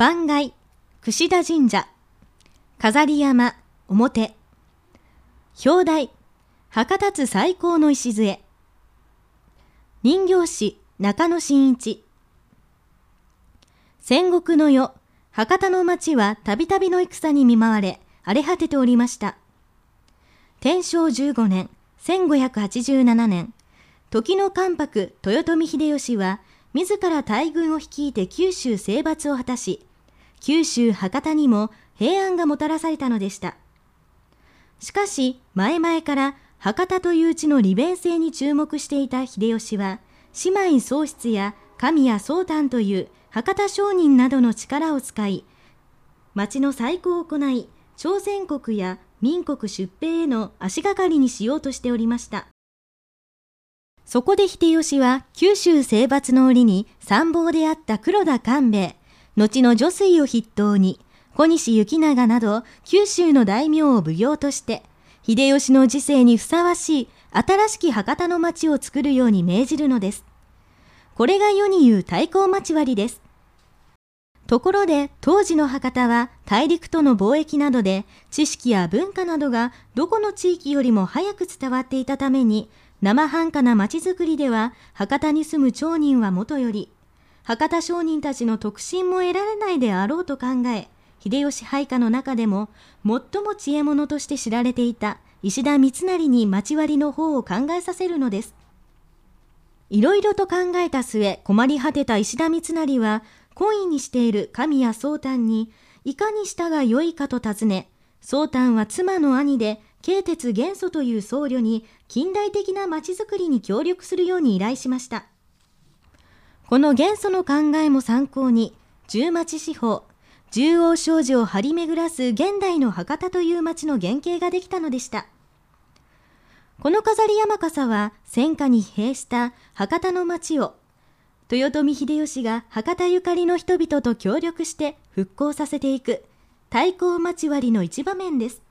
番外、串田神社、飾り山、表、表題、博多つ最高の礎、人形師、中野真一、戦国の世、博多の町はたびたびの戦に見舞われ、荒れ果てておりました。天正15年、1587年、時の関白豊臣秀吉は、自ら大軍を率いて九州征伐を果たし、九州博多にも平安がもたらされたのでした。しかし、前々から博多という地の利便性に注目していた秀吉は、姉妹喪失や神谷宗丹という博多商人などの力を使い、町の再興を行い、朝鮮国や民国出兵への足がかりにしようとしておりました。そこで秀吉は九州征伐の折に参謀であった黒田官兵衛、後の女水を筆頭に、小西行長など九州の大名を奉行として、秀吉の時世にふさわしい新しき博多の町を作るように命じるのです。これが世に言う対抗町割です。ところで当時の博多は大陸との貿易などで知識や文化などがどこの地域よりも早く伝わっていたために生半可な町づくりでは博多に住む町人はもとより博多商人たちの特進も得られないであろうと考え秀吉配下の中でも最も知恵者として知られていた石田三成に町割りの方を考えさせるのです。いろいろと考えた末、困り果てた石田三成は、懇意にしている神谷宗丹に、いかにしたがよいかと尋ね、宗丹は妻の兄で、慶鉄元祖という僧侶に近代的な町づくりに協力するように依頼しました。この元祖の考えも参考に、十町四方、十王少女を張り巡らす現代の博多という町の原型ができたのでした。この飾り山笠は戦火に疲弊した博多の町を豊臣秀吉が博多ゆかりの人々と協力して復興させていく太閤町割の一場面です。